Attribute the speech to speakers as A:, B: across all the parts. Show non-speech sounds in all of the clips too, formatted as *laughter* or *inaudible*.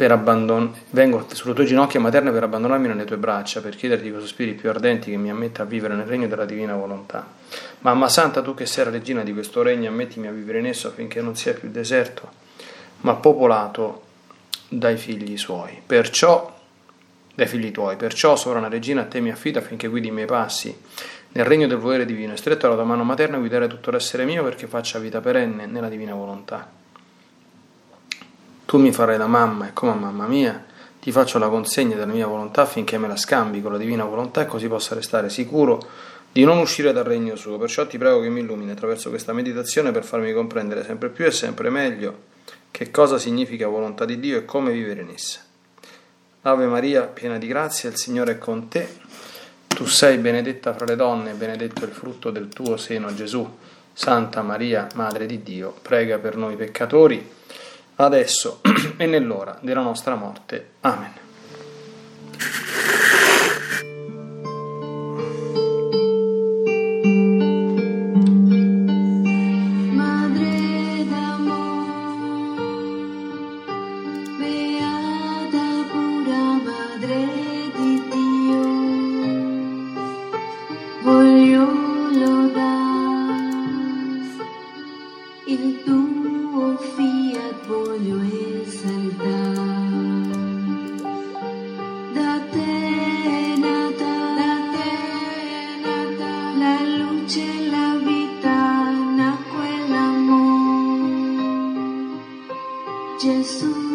A: per abbandon- vengo sulle tue ginocchia materne per abbandonarmi nelle tue braccia, per chiederti con sospiri più ardenti che mi ammetta a vivere nel regno della divina volontà. Mamma Santa, tu che sei la regina di questo regno, ammettimi a vivere in esso affinché non sia più deserto, ma popolato dai figli suoi. Perciò, dai figli tuoi, perciò, sovrana regina, a te mi affido affinché guidi i miei passi nel regno del volere divino e stretto alla tua mano materna guidare tutto l'essere mio perché faccia vita perenne nella divina volontà. Tu mi farai da mamma e come mamma mia ti faccio la consegna della mia volontà affinché me la scambi con la divina volontà e così possa restare sicuro di non uscire dal regno suo. Perciò ti prego che mi illumini attraverso questa meditazione per farmi comprendere sempre più e sempre meglio che cosa significa volontà di Dio e come vivere in essa. Ave Maria, piena di grazia, il Signore è con te. Tu sei benedetta fra le donne e benedetto il frutto del tuo seno, Gesù. Santa Maria, Madre di Dio, prega per noi peccatori adesso *clears throat* e nell'ora della nostra morte. Amen. Dal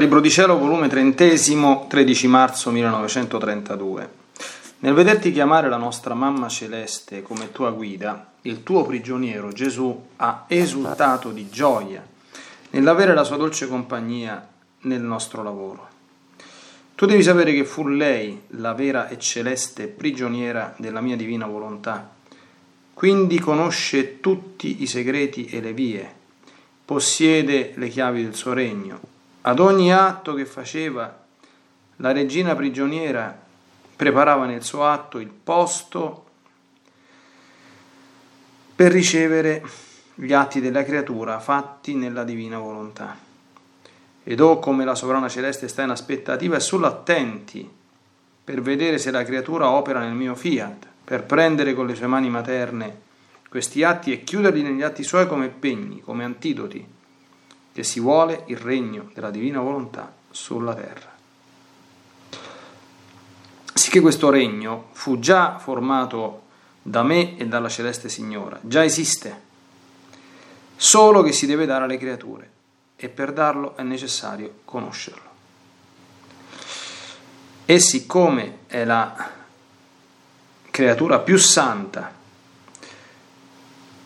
A: Libro di Cielo, volume trentesimo, 13 marzo 1932. Nel vederti chiamare la nostra mamma celeste come tua guida, il tuo prigioniero Gesù ha esultato di gioia nell'avere la sua dolce compagnia nel nostro lavoro. Tu devi sapere che fu lei la vera e celeste prigioniera della mia divina volontà, quindi conosce tutti i segreti e le vie, possiede le chiavi del suo regno ad ogni atto che faceva, la regina prigioniera preparava nel suo atto il posto per ricevere gli atti della creatura fatti nella divina volontà. Ed oh come la sovrana celeste sta in aspettativa e solo attenti per vedere se la creatura opera nel mio fiat, per prendere con le sue mani materne questi atti e chiuderli negli atti suoi come pegni, come antidoti che si vuole il regno della divina volontà sulla terra. Sicché questo regno fu già formato da me e dalla celeste Signora, già esiste, solo che si deve dare alle creature e per darlo è necessario conoscerlo. E siccome è la creatura più santa,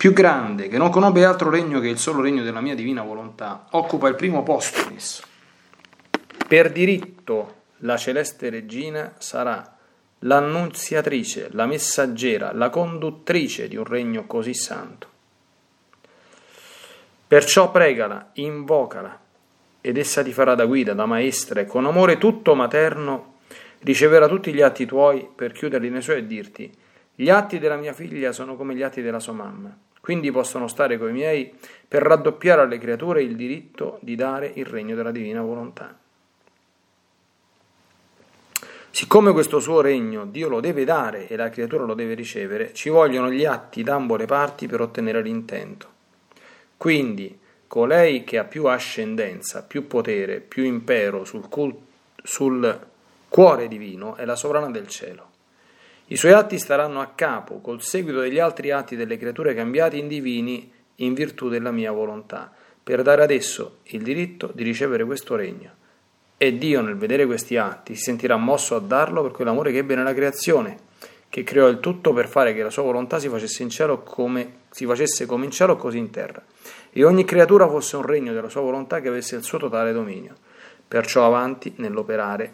A: più grande, che non conobbe altro regno che il solo regno della mia divina volontà, occupa il primo posto in esso. Per diritto la celeste regina sarà l'annunziatrice, la messaggera, la conduttrice di un regno così santo. Perciò pregala, invocala, ed essa ti farà da guida, da maestra, e con amore tutto materno riceverà tutti gli atti tuoi per chiuderli nei suoi e dirti gli atti della mia figlia sono come gli atti della sua mamma, quindi possono stare coi miei per raddoppiare alle creature il diritto di dare il regno della divina volontà. Siccome questo suo regno Dio lo deve dare e la creatura lo deve ricevere, ci vogliono gli atti da ambo le parti per ottenere l'intento. Quindi, colei che ha più ascendenza, più potere, più impero sul, cult- sul cuore divino è la sovrana del cielo. I suoi atti staranno a capo col seguito degli altri atti delle creature cambiate in divini in virtù della mia volontà, per dare ad esso il diritto di ricevere questo regno. E Dio, nel vedere questi atti, si sentirà mosso a darlo per quell'amore che ebbe nella creazione, che creò il tutto per fare che la sua volontà si facesse, in cielo come, si facesse come in cielo così in terra, e ogni creatura fosse un regno della sua volontà che avesse il suo totale dominio. Perciò avanti nell'operare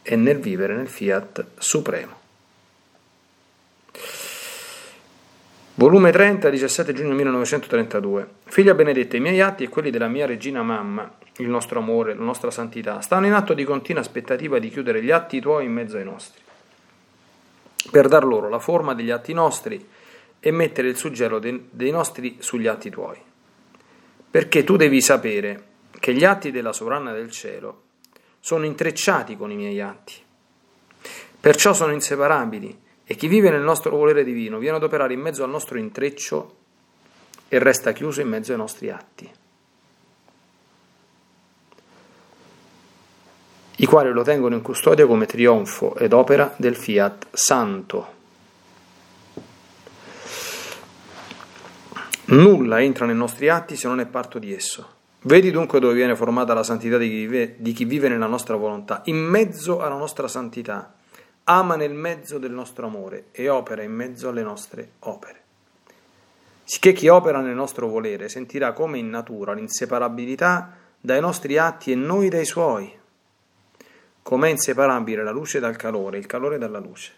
A: e nel vivere nel fiat supremo. Volume 30, 17 giugno 1932. Figlia benedetta, i miei atti e quelli della mia regina mamma, il nostro amore, la nostra santità, stanno in atto di continua aspettativa di chiudere gli atti tuoi in mezzo ai nostri, per dar loro la forma degli atti nostri e mettere il suggello dei, nostri sugli atti tuoi. Perché tu devi sapere che gli atti della sovrana del cielo sono intrecciati con i miei atti. Perciò sono inseparabili e chi vive nel nostro volere divino viene ad operare in mezzo al nostro intreccio e resta chiuso in mezzo ai nostri atti, i quali lo tengono in custodia come trionfo ed opera del fiat santo. Nulla entra nei nostri atti se non è parto di esso. Vedi dunque dove viene formata la santità di chi, vive, di chi vive nella nostra volontà, in mezzo alla nostra santità, ama nel mezzo del nostro amore e opera in mezzo alle nostre opere. Sicché chi opera nel nostro volere sentirà come in natura l'inseparabilità dai nostri atti e noi dai suoi, com'è inseparabile la luce dal calore, il calore dalla luce.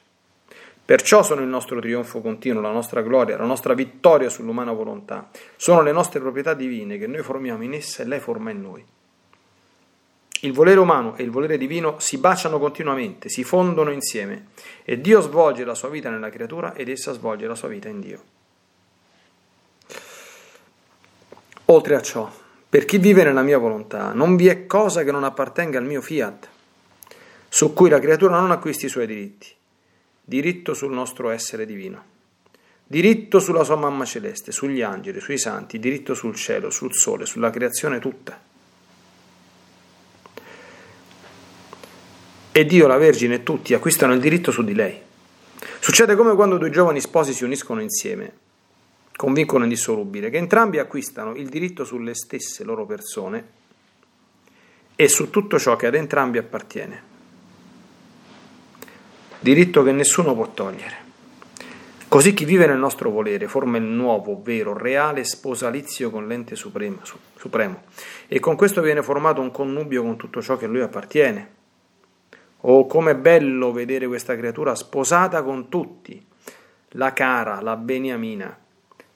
A: Perciò sono il nostro trionfo continuo, la nostra gloria, la nostra vittoria sull'umana volontà. Sono le nostre proprietà divine che noi formiamo in essa e lei forma in noi. Il volere umano e il volere divino si baciano continuamente, si fondono insieme e Dio svolge la sua vita nella creatura ed essa svolge la sua vita in Dio. Oltre a ciò, per chi vive nella mia volontà, non vi è cosa che non appartenga al mio fiat, su cui la creatura non acquisti i suoi diritti diritto sul nostro essere divino, diritto sulla sua mamma celeste, sugli angeli, sui santi, diritto sul cielo, sul sole, sulla creazione tutta. E Dio, la Vergine e tutti acquistano il diritto su di lei. Succede come quando due giovani sposi si uniscono insieme, con vincolo indissolubile, che entrambi acquistano il diritto sulle stesse loro persone e su tutto ciò che ad entrambi appartiene diritto che nessuno può togliere. Così chi vive nel nostro volere forma il nuovo, vero, reale sposalizio con l'ente supremo, supremo e con questo viene formato un connubio con tutto ciò che a lui appartiene. Oh, com'è bello vedere questa creatura sposata con tutti, la cara, la beniamina,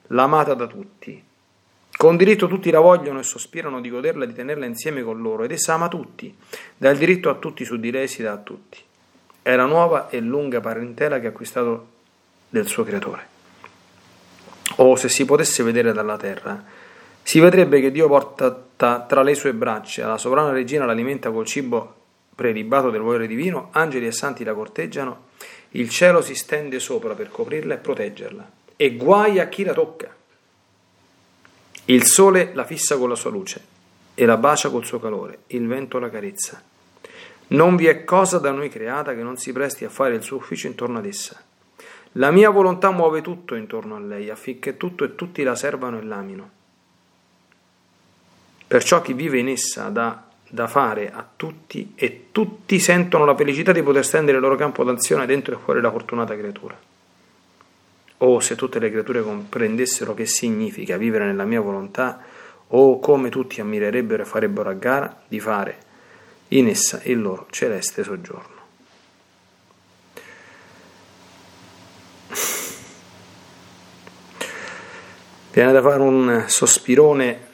A: l'amata da tutti. Con diritto tutti la vogliono e sospirano di goderla e di tenerla insieme con loro, ed essa ama tutti, dà il diritto a tutti su di lei si dà a tutti è la nuova e lunga parentela che ha acquistato del suo creatore. O se si potesse vedere dalla terra, si vedrebbe che Dio porta tra le sue braccia, la sovrana regina l'alimenta col cibo prelibato del volere divino, angeli e santi la corteggiano, il cielo si stende sopra per coprirla e proteggerla, e guai a chi la tocca. Il sole la fissa con la sua luce e la bacia col suo calore, il vento la carezza. Non vi è cosa da noi creata che non si presti a fare il suo ufficio intorno ad essa. La mia volontà muove tutto intorno a lei affinché tutto e tutti la servano e l'amino. Perciò chi vive in essa dà da fare a tutti e tutti sentono la felicità di poter stendere il loro campo d'azione dentro e fuori la fortunata creatura. Oh, se tutte le creature comprendessero che significa vivere nella mia volontà, oh, come tutti ammirerebbero e farebbero a gara di fare in essa il loro celeste soggiorno. Viene da fare un sospirone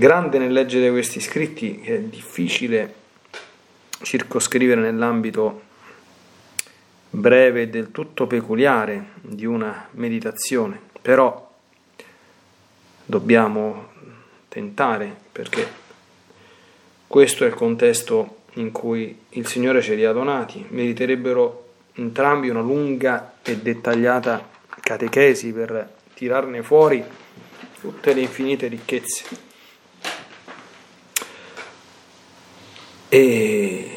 A: grande nel leggere questi scritti che è difficile circoscrivere nell'ambito breve e del tutto peculiare di una meditazione, però dobbiamo tentare perché questo è il contesto in cui il Signore ce li ha donati, meriterebbero entrambi una lunga e dettagliata catechesi per tirarne fuori tutte le infinite ricchezze. E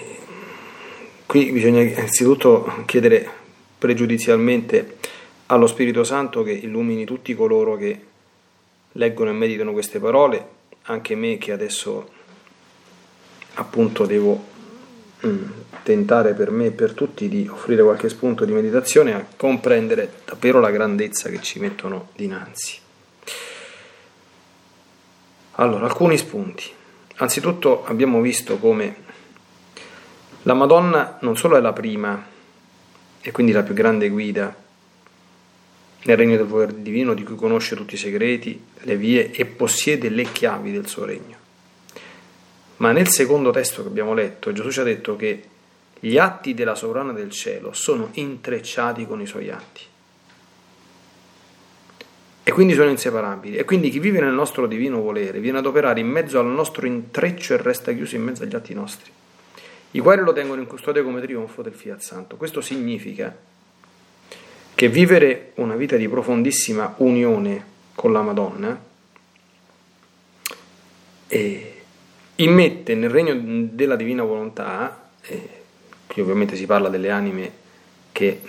A: qui bisogna innanzitutto chiedere pregiudizialmente allo Spirito Santo che illumini tutti coloro che leggono e meditano queste parole, anche me che adesso appunto devo mm, tentare per me e per tutti di offrire qualche spunto di meditazione a comprendere davvero la grandezza che ci mettono dinanzi. Allora, alcuni spunti. Anzitutto abbiamo visto come la Madonna non solo è la prima e quindi la più grande guida nel regno del potere divino di cui conosce tutti i segreti, le vie e possiede le chiavi del suo regno. Ma nel secondo testo che abbiamo letto Gesù ci ha detto che gli atti della sovrana del cielo sono intrecciati con i suoi atti. E quindi sono inseparabili. E quindi chi vive nel nostro divino volere viene ad operare in mezzo al nostro intreccio e resta chiuso in mezzo agli atti nostri i quali lo tengono in custodia come trionfo del Fiat Santo. Questo significa che vivere una vita di profondissima unione con la Madonna eh, immette nel regno della divina volontà, eh, qui ovviamente si parla delle anime che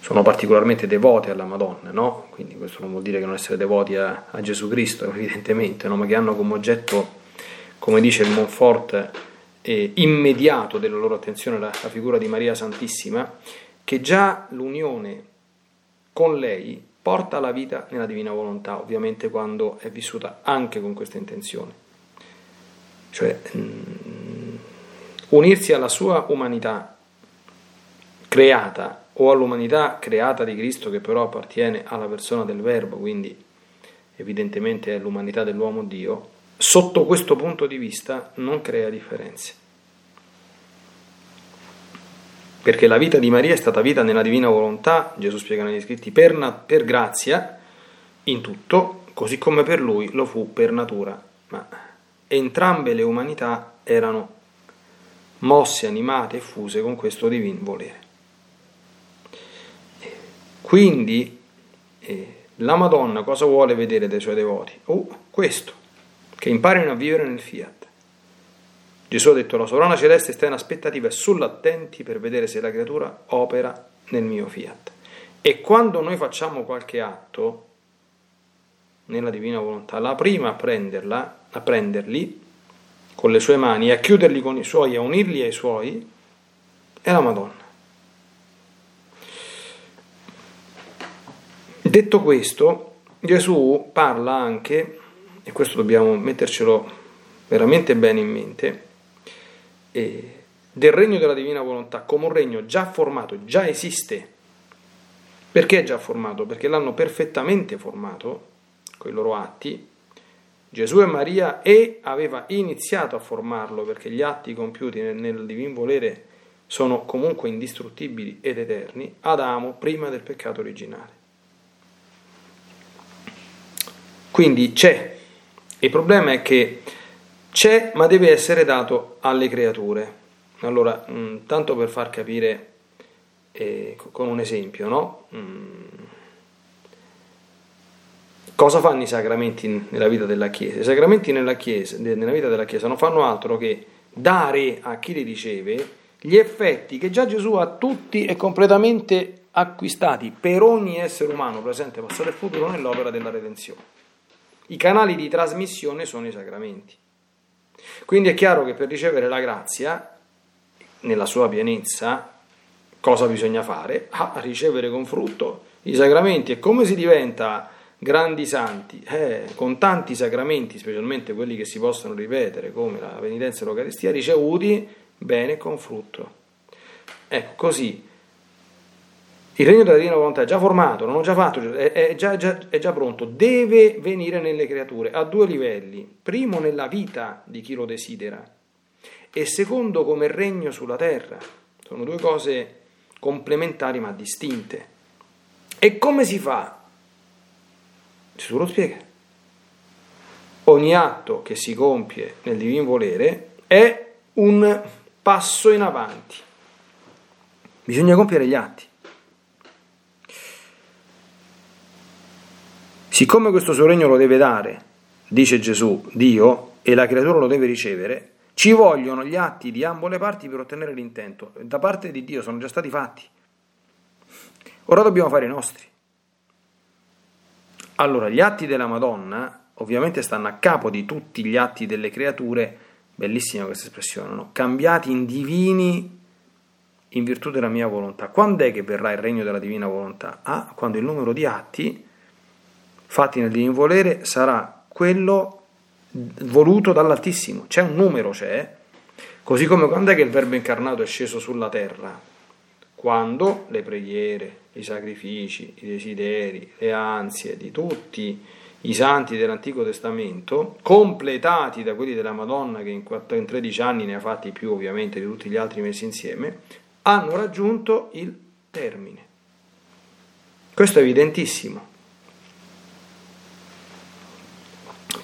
A: sono particolarmente devote alla Madonna, no? quindi questo non vuol dire che non essere devoti a, a Gesù Cristo, *laughs* evidentemente, no? ma che hanno come oggetto, come dice il Montfort, eh, immediato della loro attenzione la, la figura di Maria Santissima, che già l'unione con lei porta alla vita nella divina volontà, ovviamente quando è vissuta anche con questa intenzione. Cioè mm, unirsi alla sua umanità creata o all'umanità creata di Cristo che però appartiene alla persona del Verbo, quindi evidentemente è l'umanità dell'uomo Dio, sotto questo punto di vista non crea differenze. Perché la vita di Maria è stata vita nella divina volontà, Gesù spiega negli scritti, per, na- per grazia in tutto, così come per lui lo fu per natura. Ma entrambe le umanità erano mosse, animate e fuse con questo divino volere. Quindi eh, la Madonna cosa vuole vedere dai suoi devoti? Oh, questo, che imparino a vivere nel fiat. Gesù ha detto la sovrana celeste sta in aspettativa e sull'attenti per vedere se la creatura opera nel mio fiat. E quando noi facciamo qualche atto nella divina volontà, la prima a prenderla, a prenderli con le sue mani a chiuderli con i suoi, a unirli ai suoi, è la Madonna. Detto questo, Gesù parla anche e questo dobbiamo mettercelo veramente bene in mente, del regno della divina volontà come un regno già formato, già esiste. Perché è già formato? Perché l'hanno perfettamente formato con i loro atti. Gesù e Maria e aveva iniziato a formarlo perché gli atti compiuti nel, nel divin volere sono comunque indistruttibili ed eterni. Adamo prima del peccato originale. Quindi c'è il problema è che c'è, ma deve essere dato alle creature. Allora, mm, tanto per far capire eh, con un esempio, no? Mm. Cosa fanno i sacramenti nella vita della Chiesa? I sacramenti nella, chiesa, nella vita della Chiesa non fanno altro che dare a chi li riceve gli effetti che già Gesù ha tutti e completamente acquistati per ogni essere umano presente, passato e futuro nell'opera della redenzione. I canali di trasmissione sono i sacramenti. Quindi è chiaro che per ricevere la grazia, nella sua pienezza, cosa bisogna fare? A ricevere con frutto i sacramenti. E come si diventa grandi santi? Eh, con tanti sacramenti, specialmente quelli che si possono ripetere, come la penitenza e l'Eucaristia, ricevuti bene con frutto. Ecco, così il regno della divina volontà è già formato, non ho già fatto, è, è, già, già, è già pronto, deve venire nelle creature a due livelli. Primo nella vita di chi lo desidera e secondo come regno sulla terra. Sono due cose complementari ma distinte. E come si fa? Gesù lo spiega. Ogni atto che si compie nel divin volere è un passo in avanti. Bisogna compiere gli atti. Siccome questo suo regno lo deve dare, dice Gesù, Dio, e la creatura lo deve ricevere, ci vogliono gli atti di ambo le parti per ottenere l'intento. Da parte di Dio sono già stati fatti. Ora dobbiamo fare i nostri. Allora, gli atti della Madonna ovviamente stanno a capo di tutti gli atti delle creature, bellissima questa espressione, no? cambiati in divini in virtù della mia volontà. Quando è che verrà il regno della divina volontà? Ah, quando il numero di atti fatti nel divino volere sarà quello voluto dall'Altissimo. C'è un numero, c'è. Così come quando è che il Verbo incarnato è sceso sulla terra? Quando le preghiere, i sacrifici, i desideri, le ansie di tutti i santi dell'Antico Testamento, completati da quelli della Madonna che in, 4, in 13 anni ne ha fatti più ovviamente di tutti gli altri messi insieme, hanno raggiunto il termine. Questo è evidentissimo.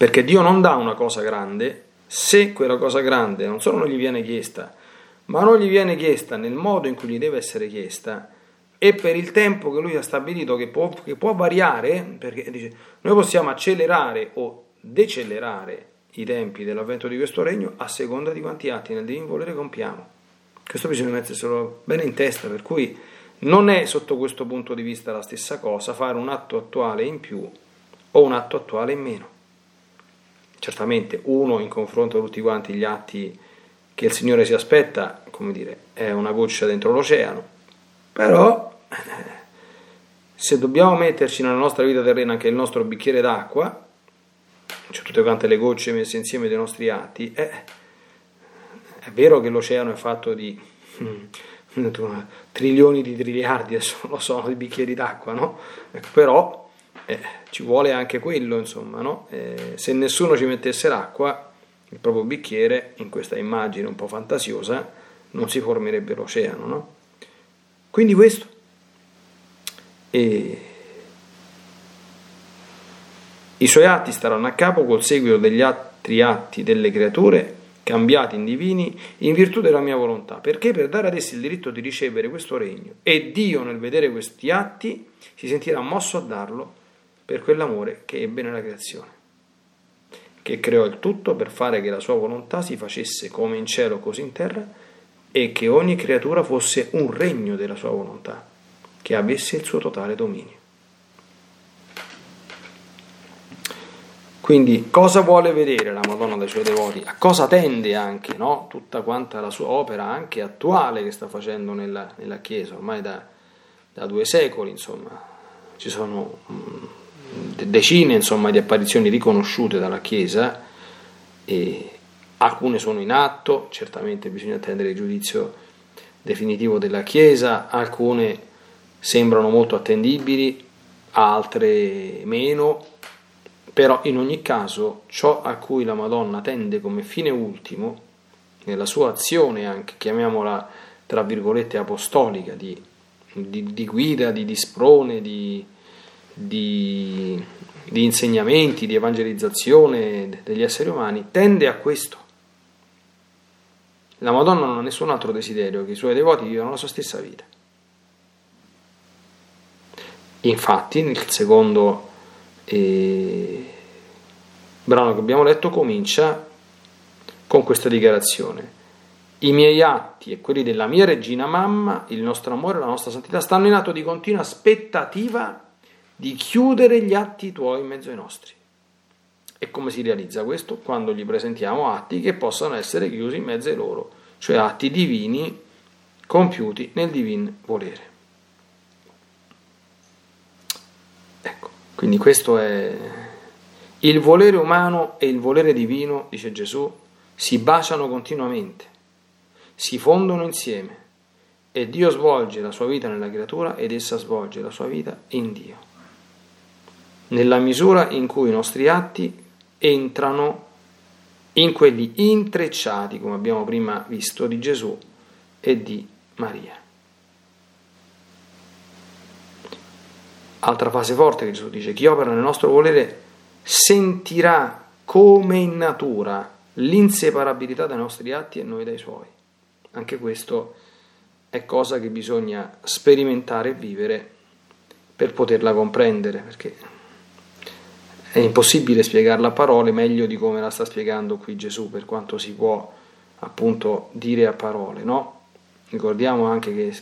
A: Perché Dio non dà una cosa grande se quella cosa grande non solo non gli viene chiesta, ma non gli viene chiesta nel modo in cui gli deve essere chiesta e per il tempo che lui ha stabilito che può, che può variare, perché dice noi possiamo accelerare o decelerare i tempi dell'avvento di questo regno a seconda di quanti atti nel divino volere compiamo. Questo bisogna metterselo bene in testa, per cui non è sotto questo punto di vista la stessa cosa fare un atto attuale in più o un atto attuale in meno certamente uno in confronto a tutti quanti gli atti che il Signore si aspetta, come dire, è una goccia dentro l'oceano, però se dobbiamo metterci nella nostra vita terrena anche il nostro bicchiere d'acqua, cioè tutte quante le gocce messe insieme dei nostri atti, eh, è vero che l'oceano è fatto di *laughs* mm, trilioni di triliardi, adesso lo sono, di bicchieri d'acqua, no? Ecco, però eh, ci vuole anche quello, insomma, no? eh, se nessuno ci mettesse l'acqua, il proprio bicchiere, in questa immagine un po' fantasiosa, non si formerebbe l'oceano, no? Quindi questo. E I suoi atti staranno a capo col seguito degli altri atti delle creature cambiati in divini in virtù della mia volontà, perché per dare ad essi il diritto di ricevere questo regno e Dio nel vedere questi atti si sentirà mosso a darlo per quell'amore che ebbe nella creazione, che creò il tutto per fare che la sua volontà si facesse come in cielo così in terra e che ogni creatura fosse un regno della sua volontà, che avesse il suo totale dominio. Quindi cosa vuole vedere la Madonna dai suoi devoti? A cosa tende anche no? tutta quanta la sua opera, anche attuale, che sta facendo nella, nella Chiesa, ormai da, da, due secoli, insomma. Ci sono mm, decine insomma, di apparizioni riconosciute dalla Chiesa alcune sono in atto, certamente bisogna attendere il giudizio definitivo della Chiesa, alcune sembrano molto attendibili, altre meno, però in ogni caso ciò a cui la Madonna tende come fine ultimo, nella sua azione anche, chiamiamola tra virgolette apostolica, di, di, di guida, di, di sprone, di, di, di insegnamenti, di evangelizzazione degli esseri umani, tende a questo. La Madonna non ha nessun altro desiderio che i suoi devoti vivano la sua stessa vita. Infatti, nel secondo E il brano che abbiamo letto comincia con questa dichiarazione. I miei atti e quelli della mia regina mamma, il nostro amore e la nostra santità stanno in atto di continua aspettativa di chiudere gli atti tuoi in mezzo ai nostri. E come si realizza questo? Quando gli presentiamo atti che possano essere chiusi in mezzo ai loro, cioè atti divini compiuti nel divin volere. Ecco, quindi questo è il volere umano e il volere divino, dice Gesù, si baciano continuamente, si fondono insieme e Dio svolge la sua vita nella creatura ed essa svolge la sua vita in Dio. Nella misura in cui i nostri atti entrano in quelli intrecciati, come abbiamo prima visto, di Gesù e di Maria. Altra fase forte che Gesù dice, chi opera nel nostro volere sentirà come in natura l'inseparabilità dai nostri atti e noi dai suoi. Anche questo è cosa che bisogna sperimentare e vivere per poterla comprendere, perché è impossibile spiegarla a parole meglio di come la sta spiegando qui Gesù, per quanto si può appunto dire a parole, no? Ricordiamo anche che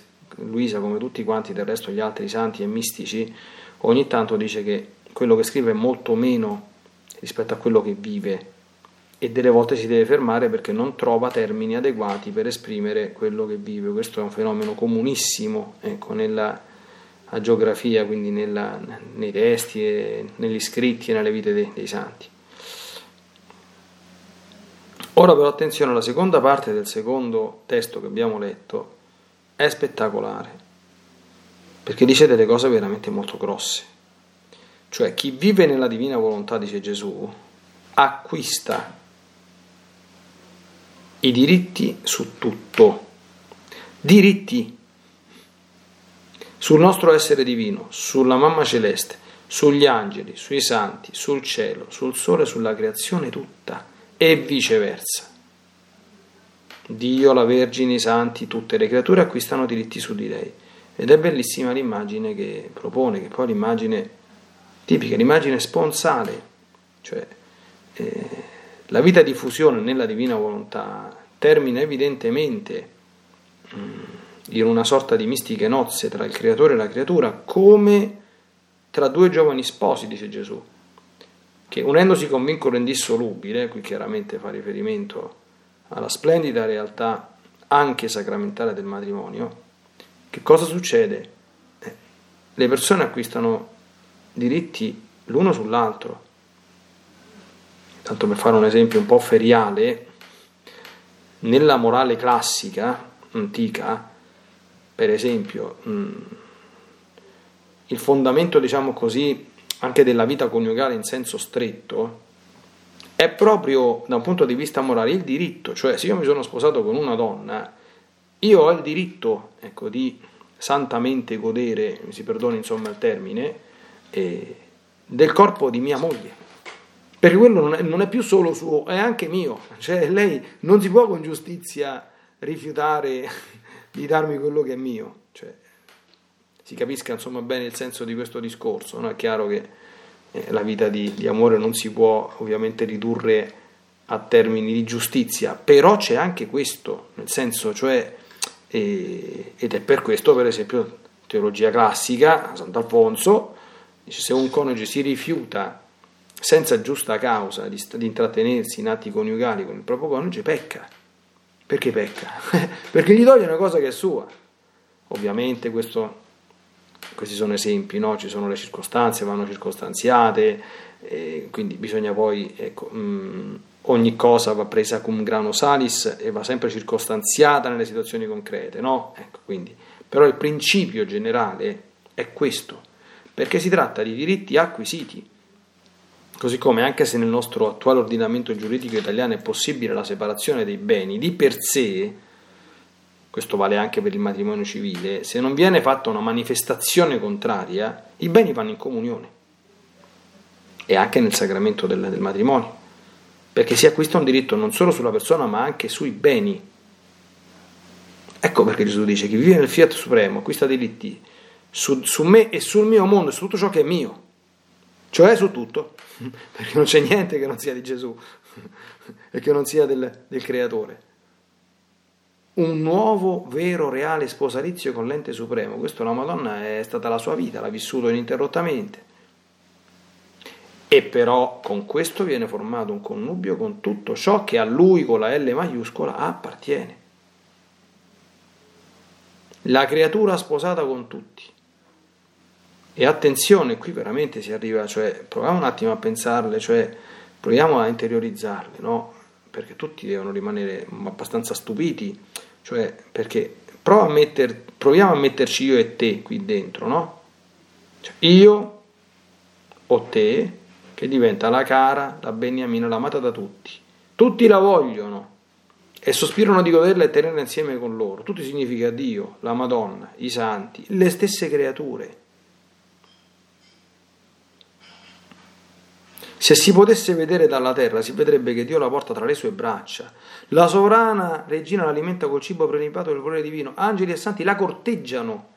A: Luisa, come tutti quanti del resto gli altri santi e mistici, ogni tanto dice che quello che scrive è molto meno rispetto a quello che vive e delle volte si deve fermare perché non trova termini adeguati per esprimere quello che vive. Questo è un fenomeno comunissimo ecco, nella geografia, quindi nella, nei testi, e negli scritti e nelle vite dei, dei santi. Ora però attenzione, la seconda parte del secondo testo che abbiamo letto è spettacolare, perché dice delle cose veramente molto grosse. Cioè chi vive nella divina volontà, dice Gesù, acquista i diritti su tutto. Diritti sul nostro essere divino, sulla mamma celeste, sugli angeli, sui santi, sul cielo, sul sole, sulla creazione tutta e viceversa. Dio, la Vergine, i santi, tutte le creature acquistano diritti su di lei. Ed è bellissima l'immagine che propone, che poi l'immagine tipica, l'immagine sponsale, cioè eh, la vita di fusione nella divina volontà termina evidentemente mm, in una sorta di mistiche nozze tra il creatore e la creatura, come tra due giovani sposi, dice Gesù, che unendosi con vincolo indissolubile, qui chiaramente fa riferimento alla splendida realtà anche sacramentale del matrimonio, che cosa succede? Eh, le persone acquistano diritti l'uno sull'altro tanto per fare un esempio un po' feriale, nella morale classica, antica, per esempio, mm, il fondamento, diciamo così, anche della vita coniugale in senso stretto, è proprio da un punto di vista morale il diritto, cioè se io mi sono sposato con una donna, io ho il diritto ecco, di santamente godere, mi si perdoni insomma il termine, eh, del corpo di mia moglie. Perché quello non è, non è, più solo suo, è anche mio, cioè lei non si può con giustizia rifiutare di darmi quello che è mio, cioè, si capisca insomma bene il senso di questo discorso, no? è chiaro che eh, la vita di, di amore non si può ovviamente ridurre a termini di giustizia, però c'è anche questo, nel senso cioè, eh, ed è per questo per esempio teologia classica, Sant'Alfonso, dice se un coniuge si rifiuta senza giusta causa di, di intrattenersi in atti coniugali con il proprio coniuge, pecca. Perché pecca? *laughs* Perché gli toglie una cosa che è sua. Ovviamente questo, questi sono esempi, no? ci sono le circostanze, vanno circostanziate, quindi bisogna poi, ecco, mh, mm, ogni cosa va presa cum grano salis e va sempre circostanziata nelle situazioni concrete, no? Ecco, quindi, però il principio generale è questo, perché si tratta di diritti acquisiti Così come anche se nel nostro attuale ordinamento giuridico italiano è possibile la separazione dei beni, di per sé, questo vale anche per il matrimonio civile, se non viene fatta una manifestazione contraria, i beni vanno in comunione. E anche nel sacramento del, del matrimonio, perché si acquista un diritto non solo sulla persona ma anche sui beni. Ecco perché Gesù dice chi vive nel fiat supremo acquista diritti su, su me e sul mio mondo, su tutto ciò che è mio cioè su tutto, *laughs* perché non c'è niente che non sia di Gesù *laughs* e che non sia del, del creatore. Un nuovo, vero, reale sposalizio con l'ente supremo. Questo la Madonna è stata la sua vita, l'ha vissuto ininterrottamente. E però con questo viene formato un connubio con tutto ciò che a lui con la L maiuscola appartiene. La creatura sposata con tutti. E attenzione, qui veramente si arriva, cioè proviamo un attimo a pensarle, cioè proviamo a interiorizzarle, no? Perché tutti devono rimanere abbastanza stupiti, cioè perché a metter, proviamo a metterci io e te qui dentro, no? Cioè, io o te che diventa la cara, la beniamina, l'amata da tutti. Tutti la vogliono e sospirano di goderla e tenerla insieme con loro. Tutti significa Dio, la Madonna, i santi, le stesse creature. Se si potesse vedere dalla terra, si vedrebbe che Dio la porta tra le sue braccia. La sovrana regina l'alimenta col cibo prelibato del volere divino. Angeli e santi la corteggiano.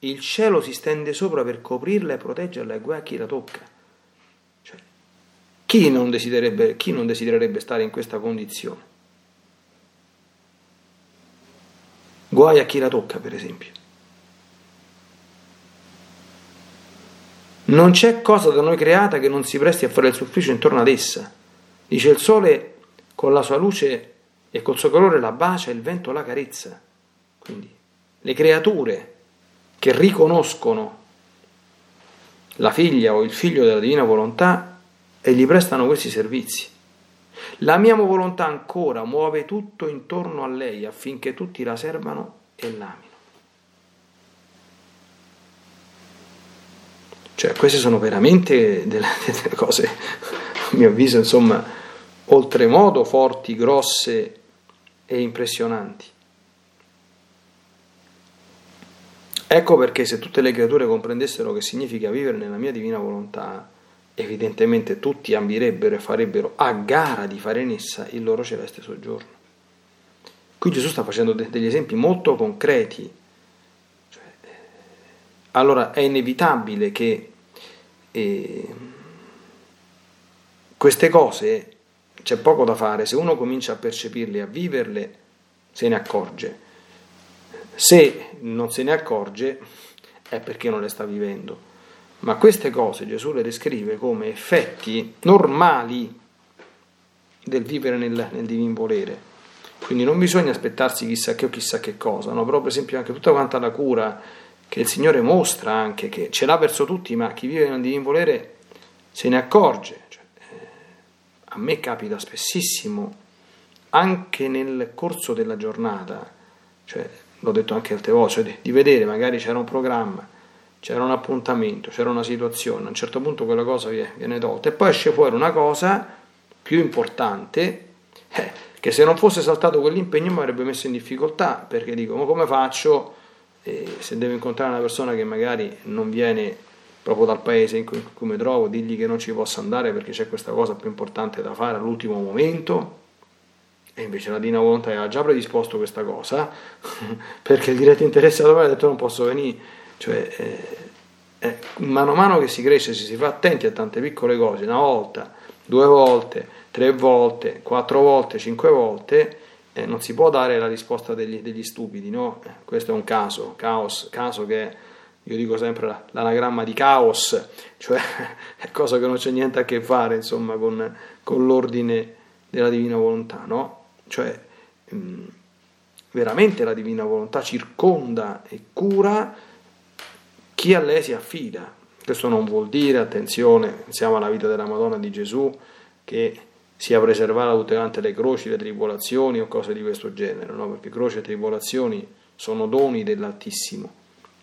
A: Il cielo si stende sopra per coprirla e proteggerla e guai a chi la tocca. Chi non, chi non desidererebbe stare in questa condizione? Guai a chi la tocca, per esempio. Non c'è cosa da noi creata che non si presti a fare il suffragio intorno ad essa. Dice il sole con la sua luce e col suo colore la bacia il vento la carezza. Quindi le creature che riconoscono la figlia o il figlio della divina volontà e gli prestano questi servizi. La mia volontà ancora muove tutto intorno a lei affinché tutti la servano e l'amino. Cioè, queste sono veramente delle, *laughs* delle cose, a mio avviso, insomma, oltremodo forti, grosse e impressionanti. Ecco perché se tutte le creature comprendessero che significa vivere nella mia divina volontà, evidentemente tutti ambirebbero e farebbero a gara di fare in essa il loro celeste soggiorno. Qui Gesù sta facendo de- degli esempi molto concreti. Allora è inevitabile che eh, queste cose c'è poco da fare, se uno comincia a percepirle, a viverle, se ne accorge. Se non se ne accorge è perché non le sta vivendo. Ma queste cose Gesù le descrive come effetti normali del vivere nel, nel divin volere. Quindi non bisogna aspettarsi chissà che o chissà che cosa, no? però per esempio anche tutta quanta la cura che il Signore mostra anche, che ce l'ha verso tutti, ma chi vive nel divin volere se ne accorge. Cioè, eh, a me capita spessissimo, anche nel corso della giornata, cioè, l'ho detto anche altre volte, cioè, di vedere, magari c'era un programma, c'era un appuntamento, c'era una situazione, a un certo punto quella cosa viene tolta e poi esce fuori una cosa più importante eh, che se non fosse saltato quell'impegno mi avrebbe messo in difficoltà perché dico ma come faccio eh, se devo incontrare una persona che magari non viene proprio dal paese in cui, in cui mi trovo, digli che non ci posso andare perché c'è questa cosa più importante da fare all'ultimo momento. E invece la Dina Volontà aveva già predisposto questa cosa *laughs* perché il diretto interessato ha detto non posso venire. Cioè, eh, eh, mano a mano che si cresce, se si fa attenti a tante piccole cose, una volta, due volte, tre volte, quattro volte, cinque volte, eh, non si può dare la risposta degli, degli stupidi, no? Questo è un caso, caos, caso che io dico sempre l'anagramma di caos, cioè *laughs* è cosa che non c'è niente a che fare, insomma, con, con l'ordine della divina volontà, no? Cioè, mh, mm, veramente la divina volontà circonda e cura chi a lei si affida. Questo non vuol dire, attenzione, pensiamo alla vita della Madonna di Gesù, che sia preservata tutte quante le croci, le tribolazioni o cose di questo genere, no? perché croci e tribolazioni sono doni dell'Altissimo,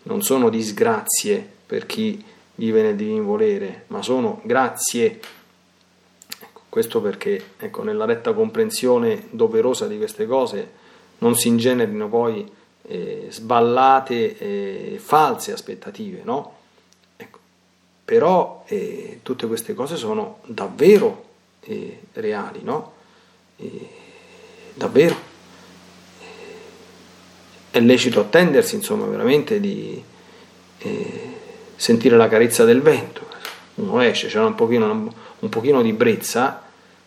A: non sono disgrazie per chi vive nel divin volere, ma sono grazie. Ecco, questo perché ecco, nella retta comprensione doverosa di queste cose non si ingenerino poi eh, sballate, eh, false aspettative, no? Ecco. Però eh, tutte queste cose sono davvero eh, reali, no? davvero. È lecito attendersi, insomma, veramente di eh, sentire la carezza del vento. uno esce, c'era un pochino, un pochino di brezza,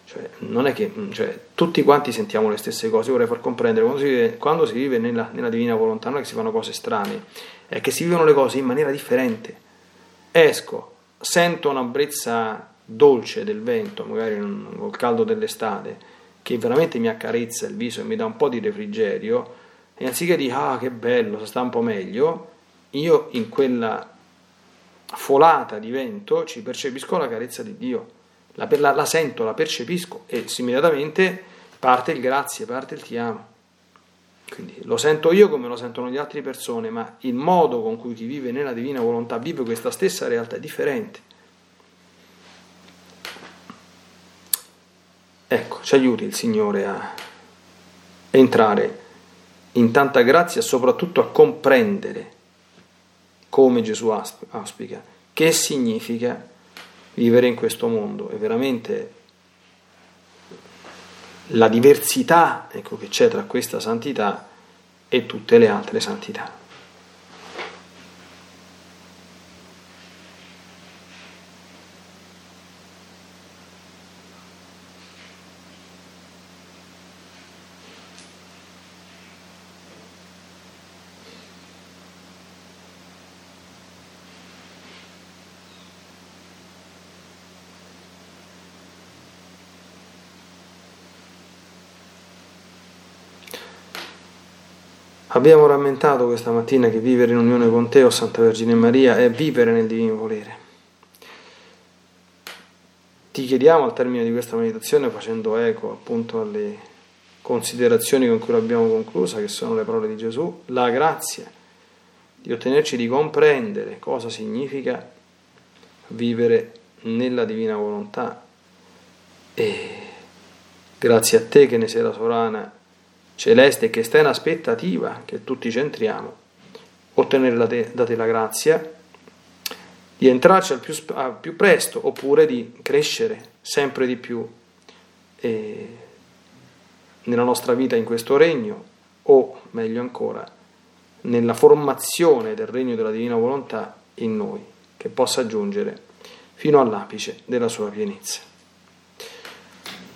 A: cioè, non è che cioè, tutti quanti sentiamo le stesse cose, vorrei far comprendere, quando si vive, quando si vive nella, nella, divina volontà non è che si fanno cose strane, è che si vivono le cose in maniera differente. Esco, sento una brezza dolce del vento, magari col caldo dell'estate, che veramente mi accarezza il viso e mi dà un po' di refrigerio, e anziché dire ah che bello, sta un po' meglio, io in quella folata di vento ci percepisco la carezza di Dio, la, la, la sento, la percepisco e immediatamente parte il grazie, parte il ti amo. Quindi lo sento io come lo sentono le altre persone, ma il modo con cui chi vive nella divina volontà vive questa stessa realtà è differente. Ecco, ci aiuti il Signore a entrare in tanta grazia e soprattutto a comprendere come Gesù auspica, che significa vivere in questo mondo e veramente la diversità ecco, che c'è tra questa santità e tutte le altre santità. Abbiamo rammentato questa mattina che vivere in unione con te, o oh Santa Vergine Maria, è vivere nel divino volere. Ti chiediamo al termine di questa meditazione, facendo eco appunto alle considerazioni con cui l'abbiamo conclusa, che sono le parole di Gesù, la grazia di ottenerci di comprendere cosa significa vivere nella divina volontà. E grazie a te che ne sei la sovrana celeste che sta in aspettativa che tutti centriamo, ottenere da te, da te la grazia di entrarci al più, al più, presto oppure di crescere sempre di più eh, nella nostra vita in questo regno o meglio ancora nella formazione del regno della divina volontà in noi che possa giungere fino all'apice della sua pienezza.